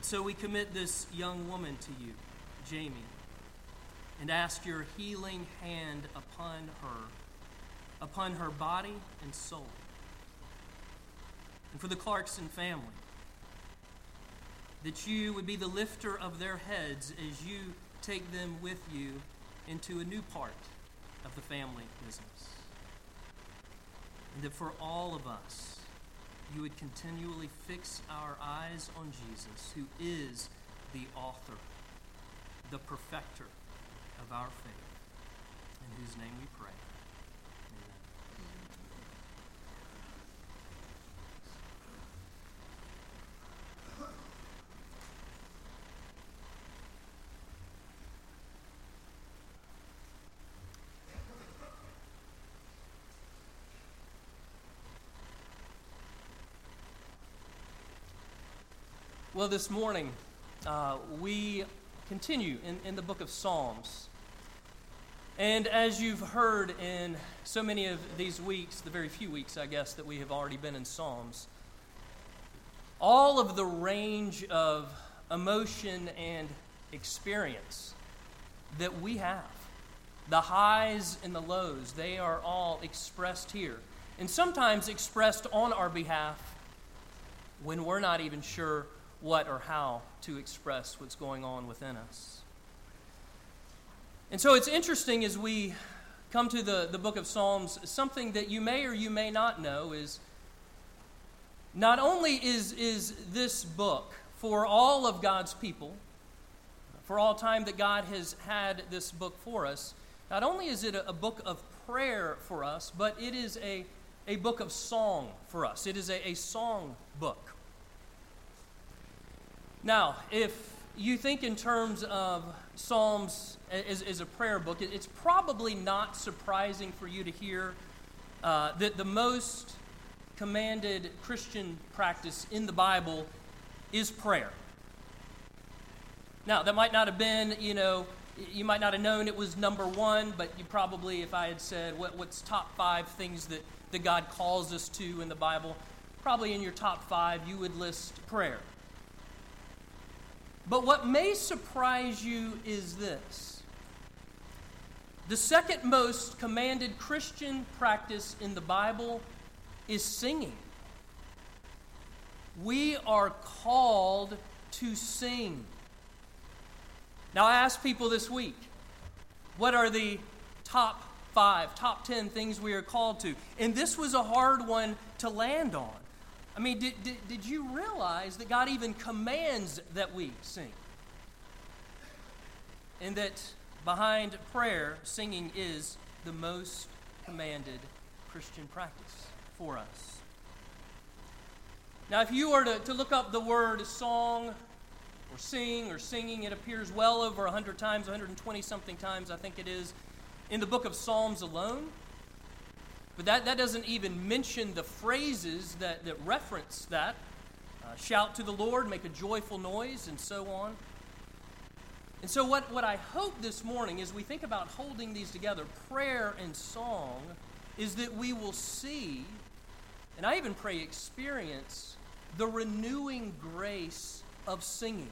So we commit this young woman to you, Jamie, and ask your healing hand upon her, upon her body and soul. And for the Clarkson family, that you would be the lifter of their heads as you take them with you into a new part of the family business. And that for all of us, you would continually fix our eyes on Jesus, who is the author, the perfecter of our faith, in whose name we pray. Well, this morning, uh, we continue in, in the book of Psalms. And as you've heard in so many of these weeks, the very few weeks, I guess, that we have already been in Psalms, all of the range of emotion and experience that we have, the highs and the lows, they are all expressed here. And sometimes expressed on our behalf when we're not even sure what or how to express what's going on within us. And so it's interesting as we come to the, the book of Psalms, something that you may or you may not know is not only is, is this book for all of God's people, for all time that God has had this book for us, not only is it a, a book of prayer for us, but it is a, a book of song for us. It is a, a song book. Now, if you think in terms of Psalms as, as a prayer book, it's probably not surprising for you to hear uh, that the most commanded Christian practice in the Bible is prayer. Now, that might not have been, you know, you might not have known it was number one, but you probably, if I had said what, what's top five things that, that God calls us to in the Bible, probably in your top five, you would list prayer. But what may surprise you is this the second most commanded Christian practice in the Bible is singing. We are called to sing. Now, I asked people this week, what are the top five, top ten things we are called to? And this was a hard one to land on. I mean, did, did, did you realize that God even commands that we sing? And that behind prayer, singing is the most commanded Christian practice for us. Now, if you were to, to look up the word song or sing or singing, it appears well over 100 times, 120 something times, I think it is, in the book of Psalms alone. But that, that doesn't even mention the phrases that, that reference that. Uh, shout to the Lord, make a joyful noise, and so on. And so, what, what I hope this morning as we think about holding these together, prayer and song, is that we will see, and I even pray experience, the renewing grace of singing.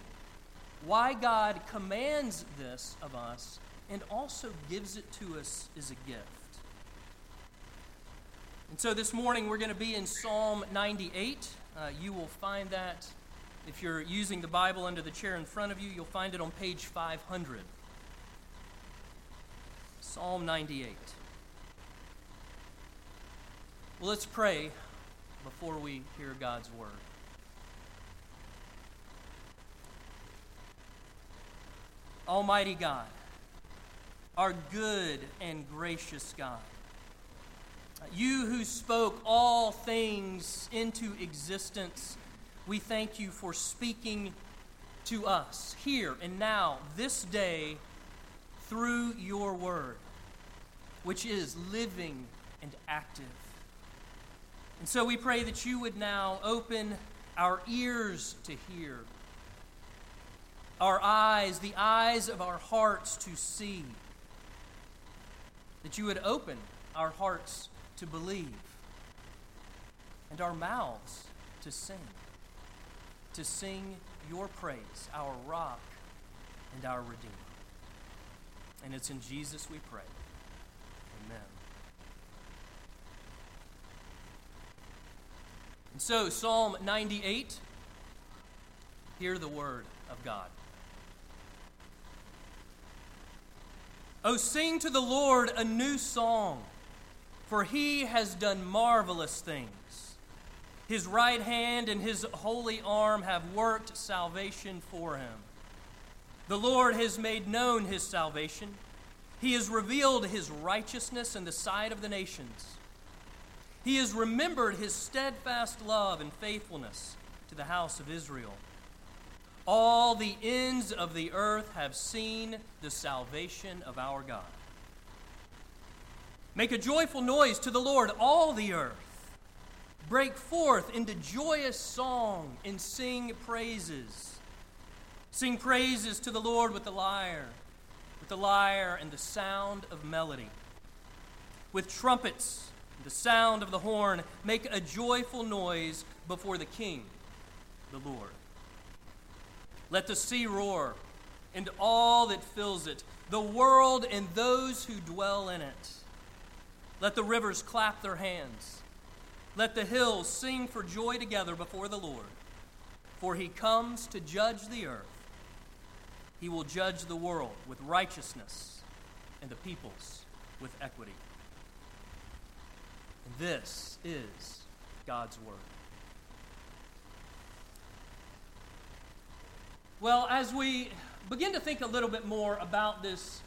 Why God commands this of us and also gives it to us as a gift. And so this morning we're going to be in Psalm 98. Uh, you will find that if you're using the Bible under the chair in front of you, you'll find it on page 500. Psalm 98. Well, let's pray before we hear God's word. Almighty God, our good and gracious God, you who spoke all things into existence, we thank you for speaking to us here and now, this day, through your word, which is living and active. And so we pray that you would now open our ears to hear, our eyes, the eyes of our hearts to see, that you would open our hearts to believe, and our mouths to sing. to sing your praise, our rock and our Redeemer. And it's in Jesus we pray. Amen. And so, Psalm 98, hear the word of God. Oh, sing to the Lord a new song, for he has done marvelous things. His right hand and his holy arm have worked salvation for him. The Lord has made known his salvation. He has revealed his righteousness in the sight of the nations. He has remembered his steadfast love and faithfulness to the house of Israel. All the ends of the earth have seen the salvation of our God. Make a joyful noise to the Lord, all the earth. Break forth into joyous song and sing praises. Sing praises to the Lord with the lyre, with the lyre and the sound of melody. With trumpets, and the sound of the horn, make a joyful noise before the King, the Lord. Let the sea roar and all that fills it, the world and those who dwell in it. Let the rivers clap their hands. Let the hills sing for joy together before the Lord. For he comes to judge the earth. He will judge the world with righteousness and the peoples with equity. This is God's Word. Well, as we begin to think a little bit more about this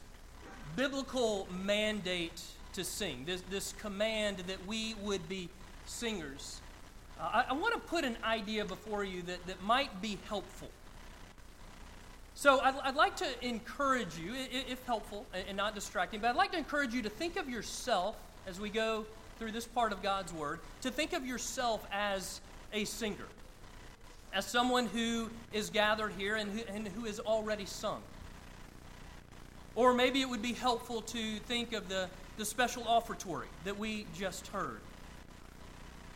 biblical mandate to sing, this, this command that we would be singers, uh, I, I want to put an idea before you that, that might be helpful. So, I'd, I'd like to encourage you, if helpful and not distracting, but I'd like to encourage you to think of yourself as we go through this part of God's Word, to think of yourself as a singer, as someone who is gathered here and who, and who has already sung. Or maybe it would be helpful to think of the, the special offertory that we just heard.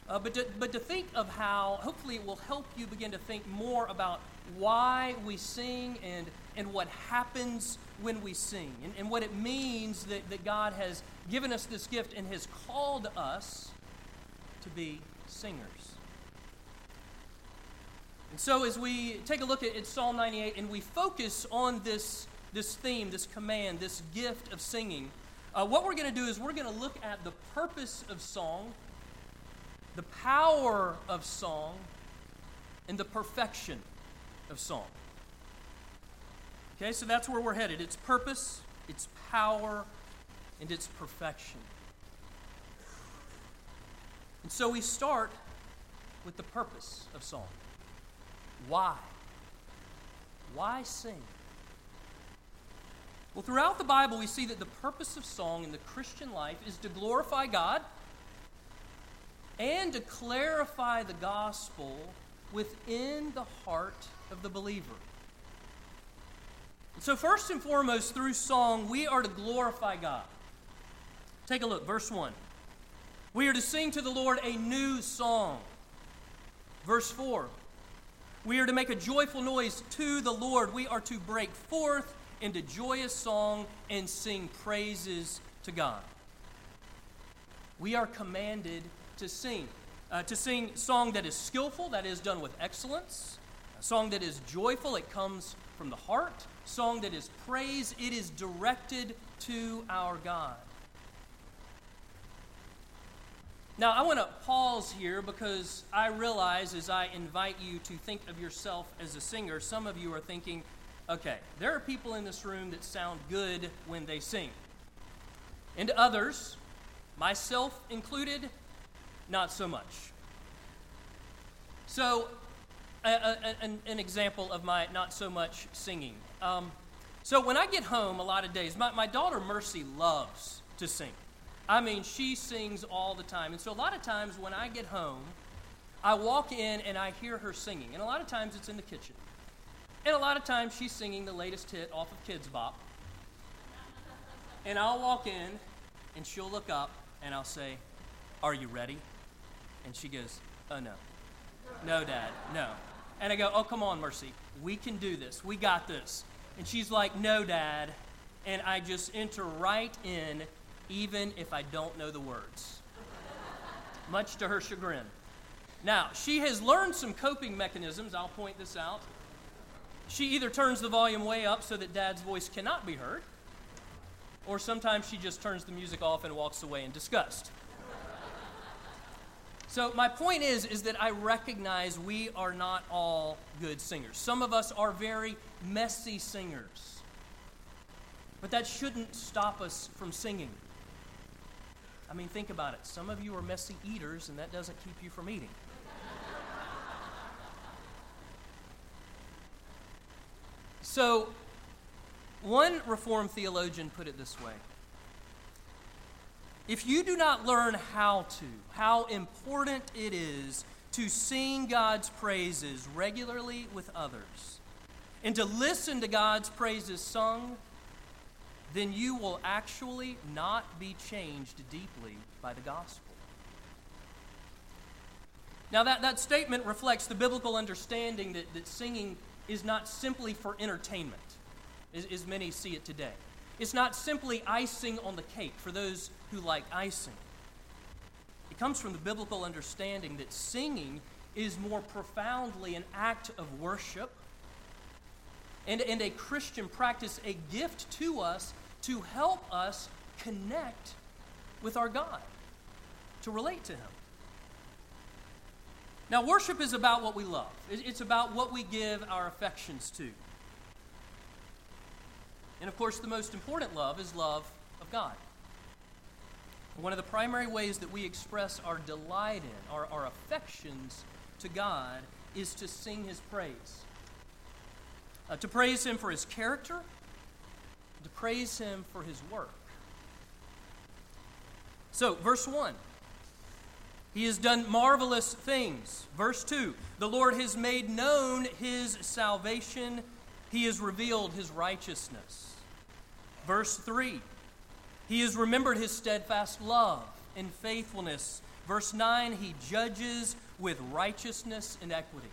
Uh, but, to, but to think of how, hopefully, it will help you begin to think more about why we sing and, and what happens when we sing, and, and what it means that, that God has given us this gift and has called us to be singers. And so, as we take a look at, at Psalm 98 and we focus on this, this theme, this command, this gift of singing, uh, what we're going to do is we're going to look at the purpose of song the power of song and the perfection of song. Okay, so that's where we're headed its purpose, its power, and its perfection. And so we start with the purpose of song. Why? Why sing? Well, throughout the Bible, we see that the purpose of song in the Christian life is to glorify God and to clarify the gospel within the heart of the believer. So, first and foremost, through song, we are to glorify God. Take a look, verse 1. We are to sing to the Lord a new song. Verse 4. We are to make a joyful noise to the Lord. We are to break forth into joyous song and sing praises to God. We are commanded to sing. Uh, to sing song that is skillful, that is done with excellence, a song that is joyful, it comes from the heart, song that is praise, it is directed to our God. Now, I want to pause here because I realize as I invite you to think of yourself as a singer, some of you are thinking, okay, there are people in this room that sound good when they sing. And others, myself included, not so much. So, a, a, an, an, example of my not so much singing. Um, so, when I get home, a lot of days, my, my daughter Mercy loves to sing. I mean, she sings all the time. And so, a lot of times when I get home, I walk in and I hear her singing. And a lot of times it's in the kitchen. And a lot of times she's singing the latest hit off of Kidz Bop. And I'll walk in and she'll look up and I'll say, Are you ready? And she goes, Oh, no. No, Dad, no. And I go, Oh, come on, Mercy. We can do this. We got this. And she's like, No, Dad. And I just enter right in, even if I don't know the words, much to her chagrin. Now, she has learned some coping mechanisms. I'll point this out. She either turns the volume way up so that Dad's voice cannot be heard, or sometimes she just turns the music off and walks away in disgust. So my point is is that I recognize we are not all good singers. Some of us are very messy singers. But that shouldn't stop us from singing. I mean, think about it. Some of you are messy eaters, and that doesn't keep you from eating. So, one Reformed theologian put it this way if you do not learn how to, how important it is to sing God's praises regularly with others, and to listen to God's praises sung, then you will actually not be changed deeply by the gospel. Now, that, that statement reflects the biblical understanding that, that singing is not simply for entertainment, as, as many see it today. It's not simply icing on the cake for those who like icing. It comes from the biblical understanding that singing is more profoundly an act of worship and, and a Christian practice, a gift to us to help us connect with our God, to relate to Him. Now, worship is about what we love, it's about what we give our affections to. And of course, the most important love is love of God. One of the primary ways that we express our delight in, our, our affections to God, is to sing His praise. Uh, to praise Him for His character, to praise Him for His work. So, verse 1. He has done marvelous things. Verse 2 The Lord has made known his salvation, he has revealed his righteousness. Verse 3 He has remembered his steadfast love and faithfulness. Verse 9 He judges with righteousness and equity.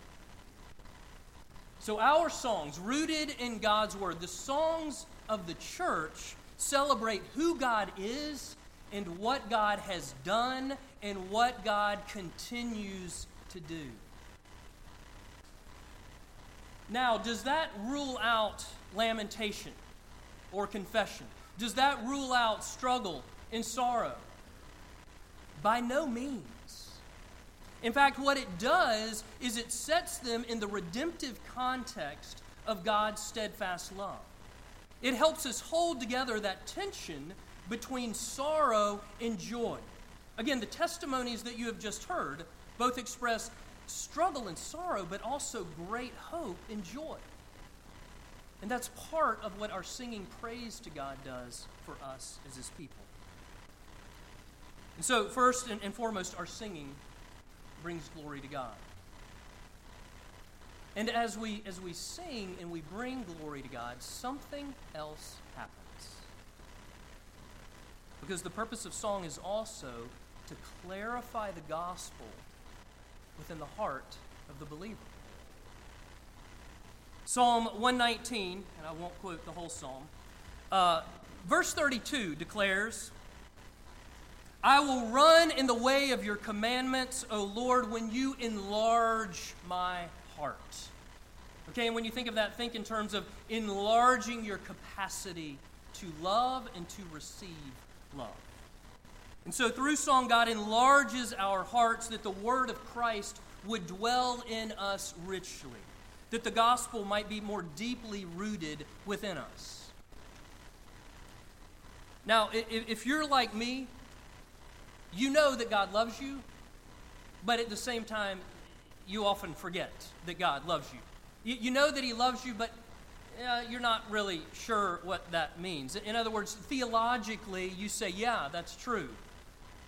So, our songs, rooted in God's Word, the songs of the church, celebrate who God is and what God has done and what God continues to do. Now, does that rule out lamentation? or confession? Does that rule out struggle and sorrow? By no means. In fact, what it does is it sets them in the redemptive context of God's steadfast love. It helps us hold together that tension between sorrow and joy. Again, the testimonies that you have just heard both express struggle and sorrow, but also great hope and joy. And that's part of what our singing praise to God does for us as His people. And so, first and, foremost, our singing brings glory to God. And as we, as we sing and we bring glory to God, something else happens. Because the purpose of song is also to clarify the gospel within the heart of the believer. Psalm 119, and I won't quote the whole psalm, uh, verse 32 declares, I will run in the way of your commandments, O Lord, when you enlarge my heart. Okay, and when you think of that, think in terms of enlarging your capacity to love and to receive love. And so through song, God enlarges our hearts that the word of Christ would dwell in us richly that the gospel might be more deeply rooted within us. Now, if you're like me, you know that God loves you, but at the same time, you often forget that God loves you. You know that He loves you, but uh, you're not really sure what that means. In other words, theologically, you say, Yeah, that's true.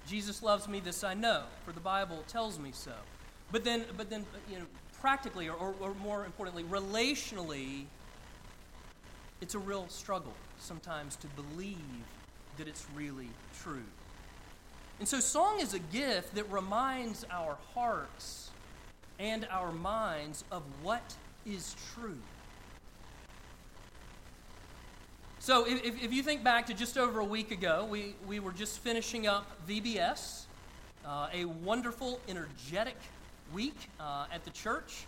Jesus loves me, this I know, for the Bible tells me so. But then, but then, you know, practically, or, or, or more importantly, relationally, it's a real struggle sometimes to believe that it's really true. And so, song is a gift that reminds our hearts and our minds of what is true. So, if, if you think back to just over a week ago, we, we were just finishing up VBS, uh, a wonderful, energetic week uh, at the church.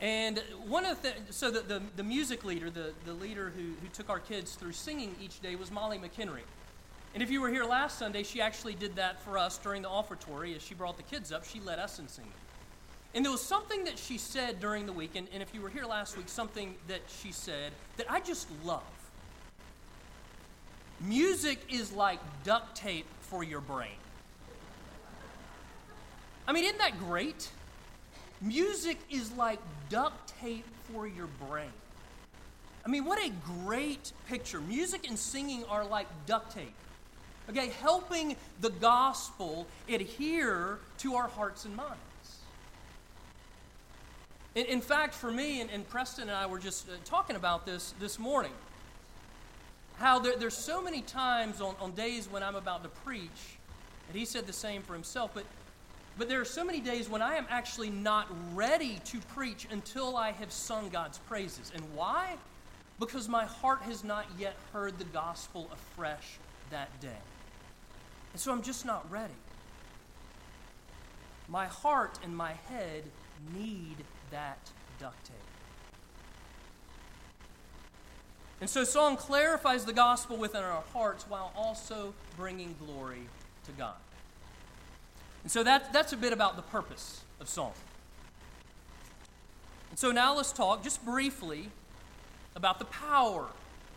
And one of the so the, the, the, music leader, the, the leader who, who took our kids through singing each day was Molly McHenry. And if you were here last Sunday, she actually did that for us during the offertory. As she brought the kids up, she led us in singing. And there was something that she said during the week, and, and if you were here last week, something that she said that I just love. Music is like duct tape for your brain. I mean, isn't that great? Music is like duct tape for your brain. I mean, what a great picture. Music and singing are like duct tape. Okay, helping the gospel adhere to our hearts and minds. In, fact, for me, and, and, Preston and I were just uh, talking about this this morning, how there, there's so many times on, on days when I'm about to preach, and he said the same for himself, but, but there are so many days when I am actually not ready to preach until I have sung God's praises. And why? Because my heart has not yet heard the gospel afresh that day. And so I'm just not ready. My heart and my head need that duct tape. And so, song clarifies the gospel within our hearts while also bringing glory to God. And so, that, that's a bit about the purpose of song. And so, now let's talk just briefly about the power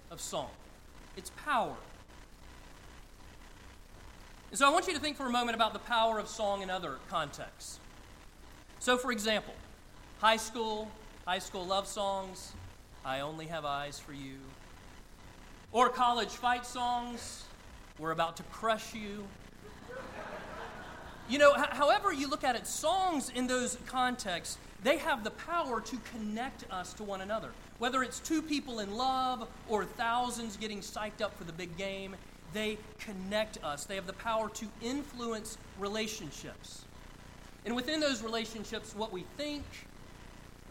of song. Its power. And so, I want you to think for a moment about the power of song in other contexts. So, for example, high school, high school love songs, I only have eyes for you. Or college fight songs, we're about to crush you. You know, h- however you look at it, songs in those contexts, they have the power to connect us to one another. Whether it's two people in love or thousands getting psyched up for the big game, they connect us. They have the power to influence relationships. And within those relationships, what we think,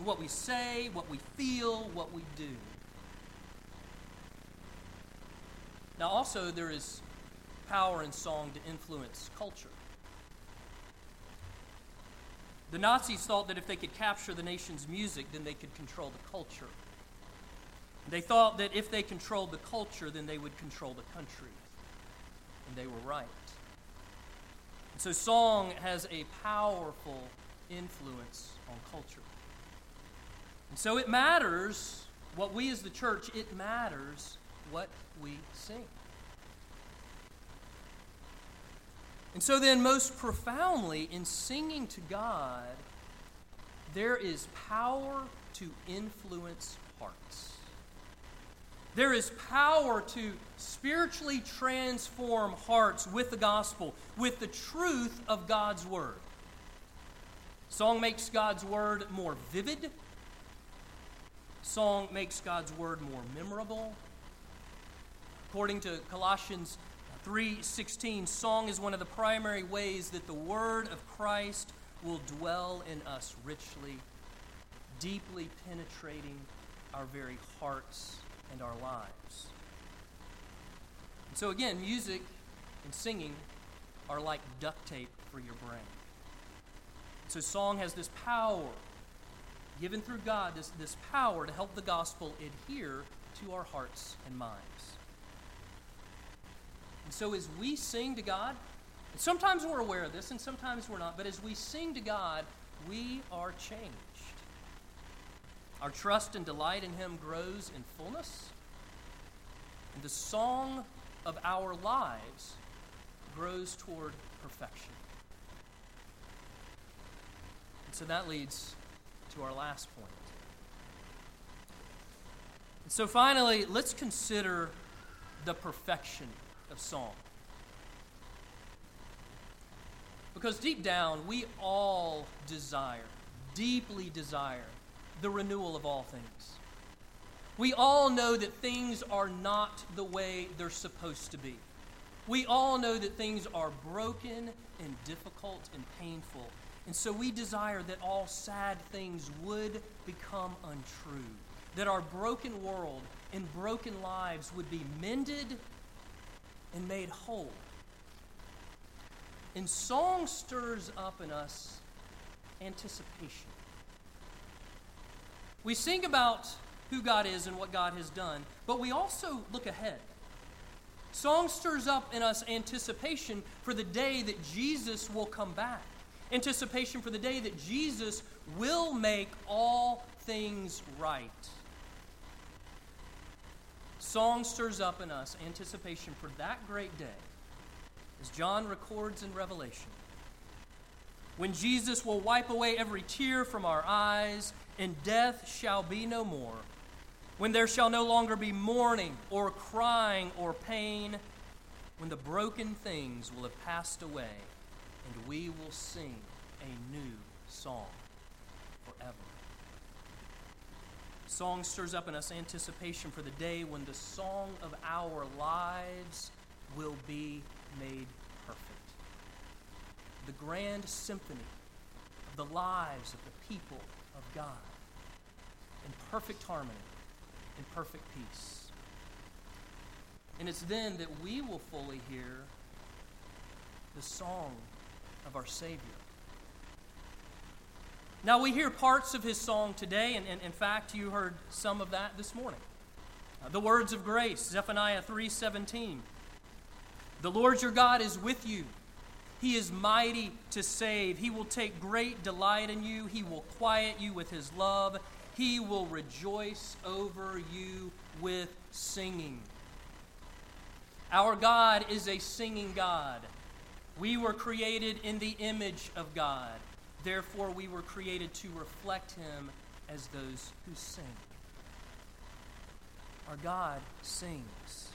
what we say, what we feel, what we do. Now, also, there is power in song to influence culture. The Nazis thought that if they could capture the nation's music, then they could control the culture. They thought that if they controlled the culture, then they would control the country. And they were right. And so, song has a powerful influence on culture. And so it matters what we as the church, it matters what we sing. And so then, most profoundly, in singing to God, there is power to influence hearts. There is power to spiritually transform hearts with the gospel, with the truth of God's word. Song makes God's word more vivid, Song makes God's word more memorable. According to Colossians 3:16, song is one of the primary ways that the word of Christ will dwell in us richly, deeply penetrating our very hearts and our lives. And so again, music and singing are like duct tape for your brain. So song has this power given through God this, this power to help the gospel adhere to our hearts and minds. And so as we sing to God, and sometimes we're aware of this and sometimes we're not, but as we sing to God, we are changed. Our trust and delight in Him grows in fullness, and the song of our lives grows toward perfection. And so that leads to our last point. And so, finally, let's consider the perfection of song. Because deep down, we all desire, deeply desire, the renewal of all things. We all know that things are not the way they're supposed to be. We all know that things are broken and difficult and painful. And so we desire that all sad things would become untrue, that our broken world and broken lives would be mended and made whole. And song stirs up in us anticipation. We sing about who God is and what God has done, but we also look ahead. Song stirs up in us anticipation for the day that Jesus will come back, anticipation for the day that Jesus will make all things right. Song stirs up in us anticipation for that great day, as John records in Revelation when Jesus will wipe away every tear from our eyes, and death shall be no more, when there shall no longer be mourning, or crying, or pain, when the broken things will have passed away, and we will sing a new song forever. Song stirs up in us anticipation for the day when the song of our lives will be made perfect. the grand symphony of the lives of the people of God in perfect harmony, in perfect peace. And it's then that we will fully hear the song of our Savior. Now, we hear parts of his song today, and, and in fact, you heard some of that this morning. Uh, the words of grace, Zephaniah 3:17. The Lord your God is with you he is mighty to save. He will take great delight in you. He will quiet you with his love. He will rejoice over you with singing. Our God is a singing God. We were created in the image of God. Therefore, we were created to reflect him as those who sing. Our God sings.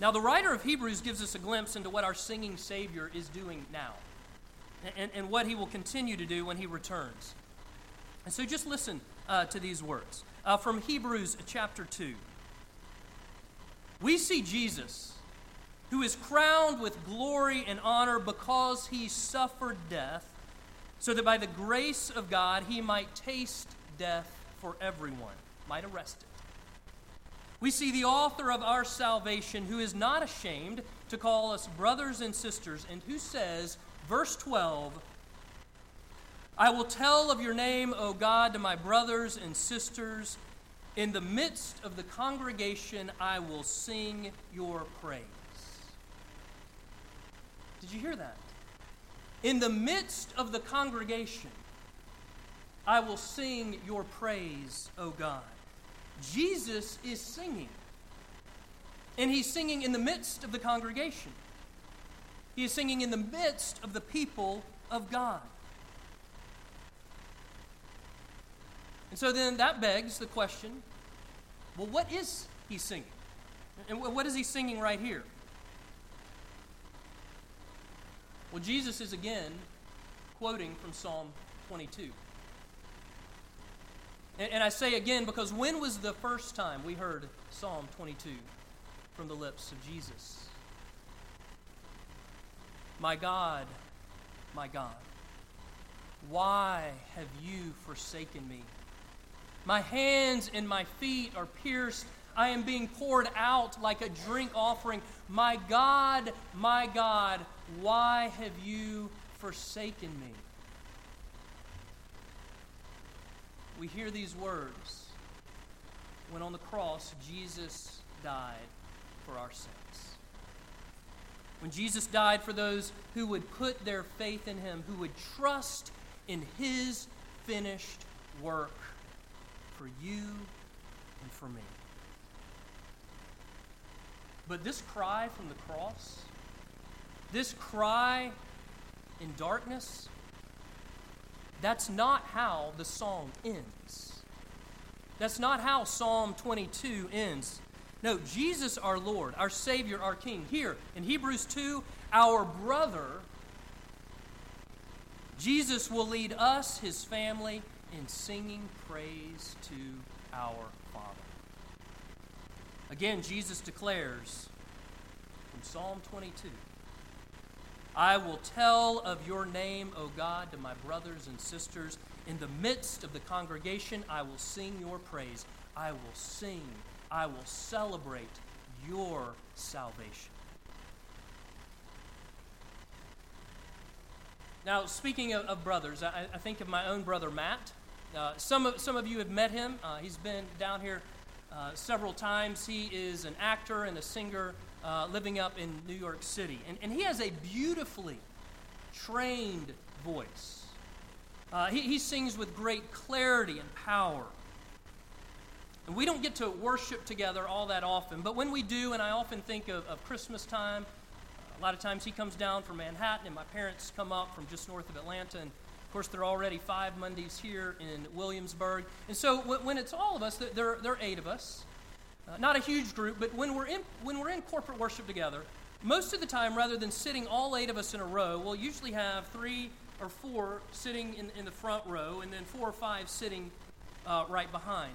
Now, the writer of Hebrews gives us a glimpse into what our singing Savior is doing now and, and what he will continue to do when he returns. And so just listen uh, to these words uh, from Hebrews chapter 2. We see Jesus, who is crowned with glory and honor because he suffered death, so that by the grace of God he might taste death for everyone, might arrest it. We see the author of our salvation who is not ashamed to call us brothers and sisters, and who says, verse 12, I will tell of your name, O God, to my brothers and sisters. In the midst of the congregation, I will sing your praise. Did you hear that? In the midst of the congregation, I will sing your praise, O God. Jesus is singing. And he's singing in the midst of the congregation. He is singing in the midst of the people of God. And so then that begs the question well, what is he singing? And what is he singing right here? Well, Jesus is again quoting from Psalm 22. And, and I say again because when was the first time we heard Psalm 22 from the lips of Jesus? My God, my God, why have you forsaken me? My hands and my feet are pierced. I am being poured out like a drink offering. My God, my God, why have you forsaken me? we hear these words when on the cross Jesus died for our sins. When Jesus died for those who would put their faith in him, who would trust in his finished work for you and for me. But this cry from the cross, this cry in darkness, that's not how the song ends. That's not how Psalm 22 ends. No, Jesus, our Lord, our Savior, our King, here in Hebrews 2, our brother, Jesus will lead us, his family, in singing praise to our Father. Again, Jesus declares from Psalm 22 I will tell of your name, O God, to my brothers and sisters. In the midst of the congregation, I will sing your praise. I will sing. I will celebrate your salvation. Now, speaking of, of brothers, I, I, think of my own brother Matt. Uh, some, of, some of you have met him. Uh, he's been down here uh, several times. He is an actor and a singer uh, living up in New York City. And, and he has a beautifully trained voice. Uh, he, he sings with great clarity and power. And we don't get to worship together all that often, but when we do, and I often think of, of Christmas time, a lot of times he comes down from Manhattan, and my parents come up from just north of Atlanta. And of course, there are already five Mondays here in Williamsburg. And so when it's all of us, there, there are eight of us. Uh, not a huge group, but when we're, in, when we're in corporate worship together, most of the time, rather than sitting all eight of us in a row, we'll usually have three or four sitting in, in the front row, and then four or five sitting uh, right behind.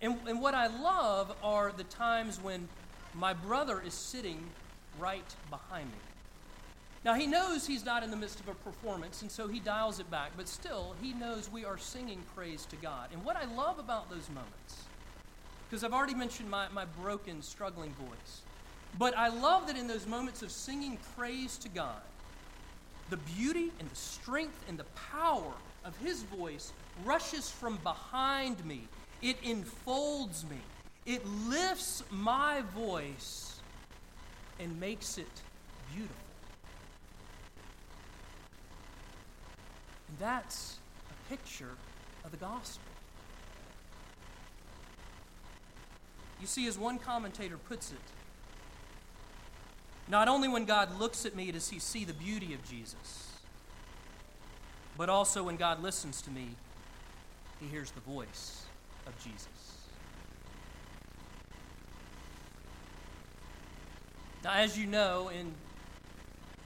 And, and what I love are the times when my brother is sitting right behind me. Now, he knows he's not in the midst of a performance, and so he dials it back, but still, he knows we are singing praise to God. And what I love about those moments, because I've already mentioned my, my broken, struggling voice, but I love that in those moments of singing praise to God, the beauty and the strength and the power of his voice rushes from behind me. It enfolds me. It lifts my voice and makes it beautiful. And that's a picture of the gospel. You see, as one commentator puts it, not only when God looks at me does he see the beauty of Jesus, but also when God listens to me, he hears the voice of Jesus. Now, as you know, in,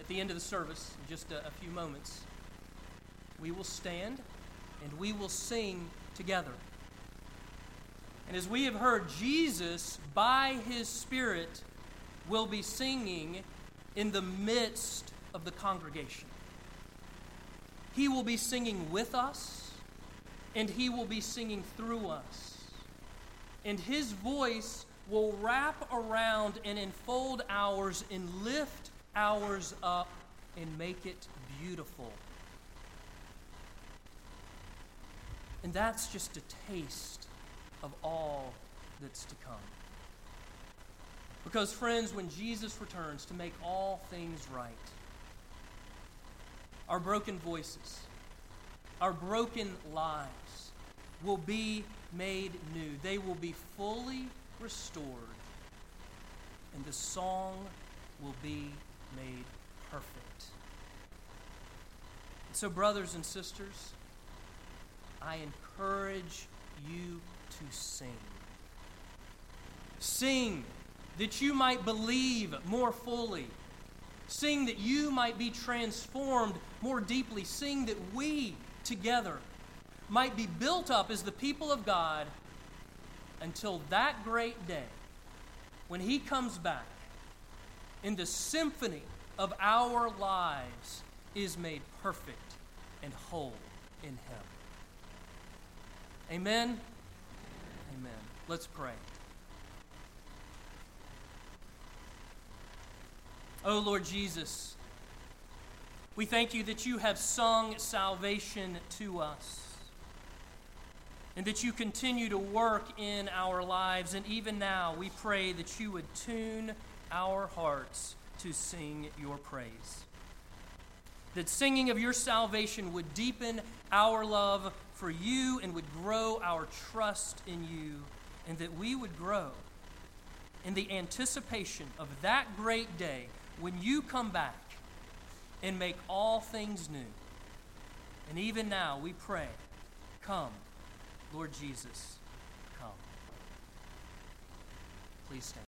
at the end of the service, in just a, a few moments, we will stand and we will sing together. And as we have heard, Jesus, by his Spirit, will be singing in the midst of the congregation. He will be singing with us, and he will be singing through us. And his voice will wrap around and enfold ours and lift ours up and make it beautiful. And that's just a taste of all that's to come. Because, friends, when Jesus returns to make all things right, our broken voices, our broken lives will be made new. They will be fully restored, and the song will be made perfect. And so, brothers and sisters, I encourage you to sing. Sing that you might believe more fully. Sing that you might be transformed more deeply. Sing that we together might be built up as the people of God until that great day when He comes back and the symphony of our lives is made perfect and whole in Him. Amen? Amen. Let's pray. Oh Lord Jesus, we thank you that you have sung salvation to us and that you continue to work in our lives. And even now, we pray that you would tune our hearts to sing your praise. That singing of your salvation would deepen our love for you and would grow our trust in you, and that we would grow in the anticipation of that great day when you come back and make all things new. And even now, we pray, come, Lord Jesus, come. Please stand.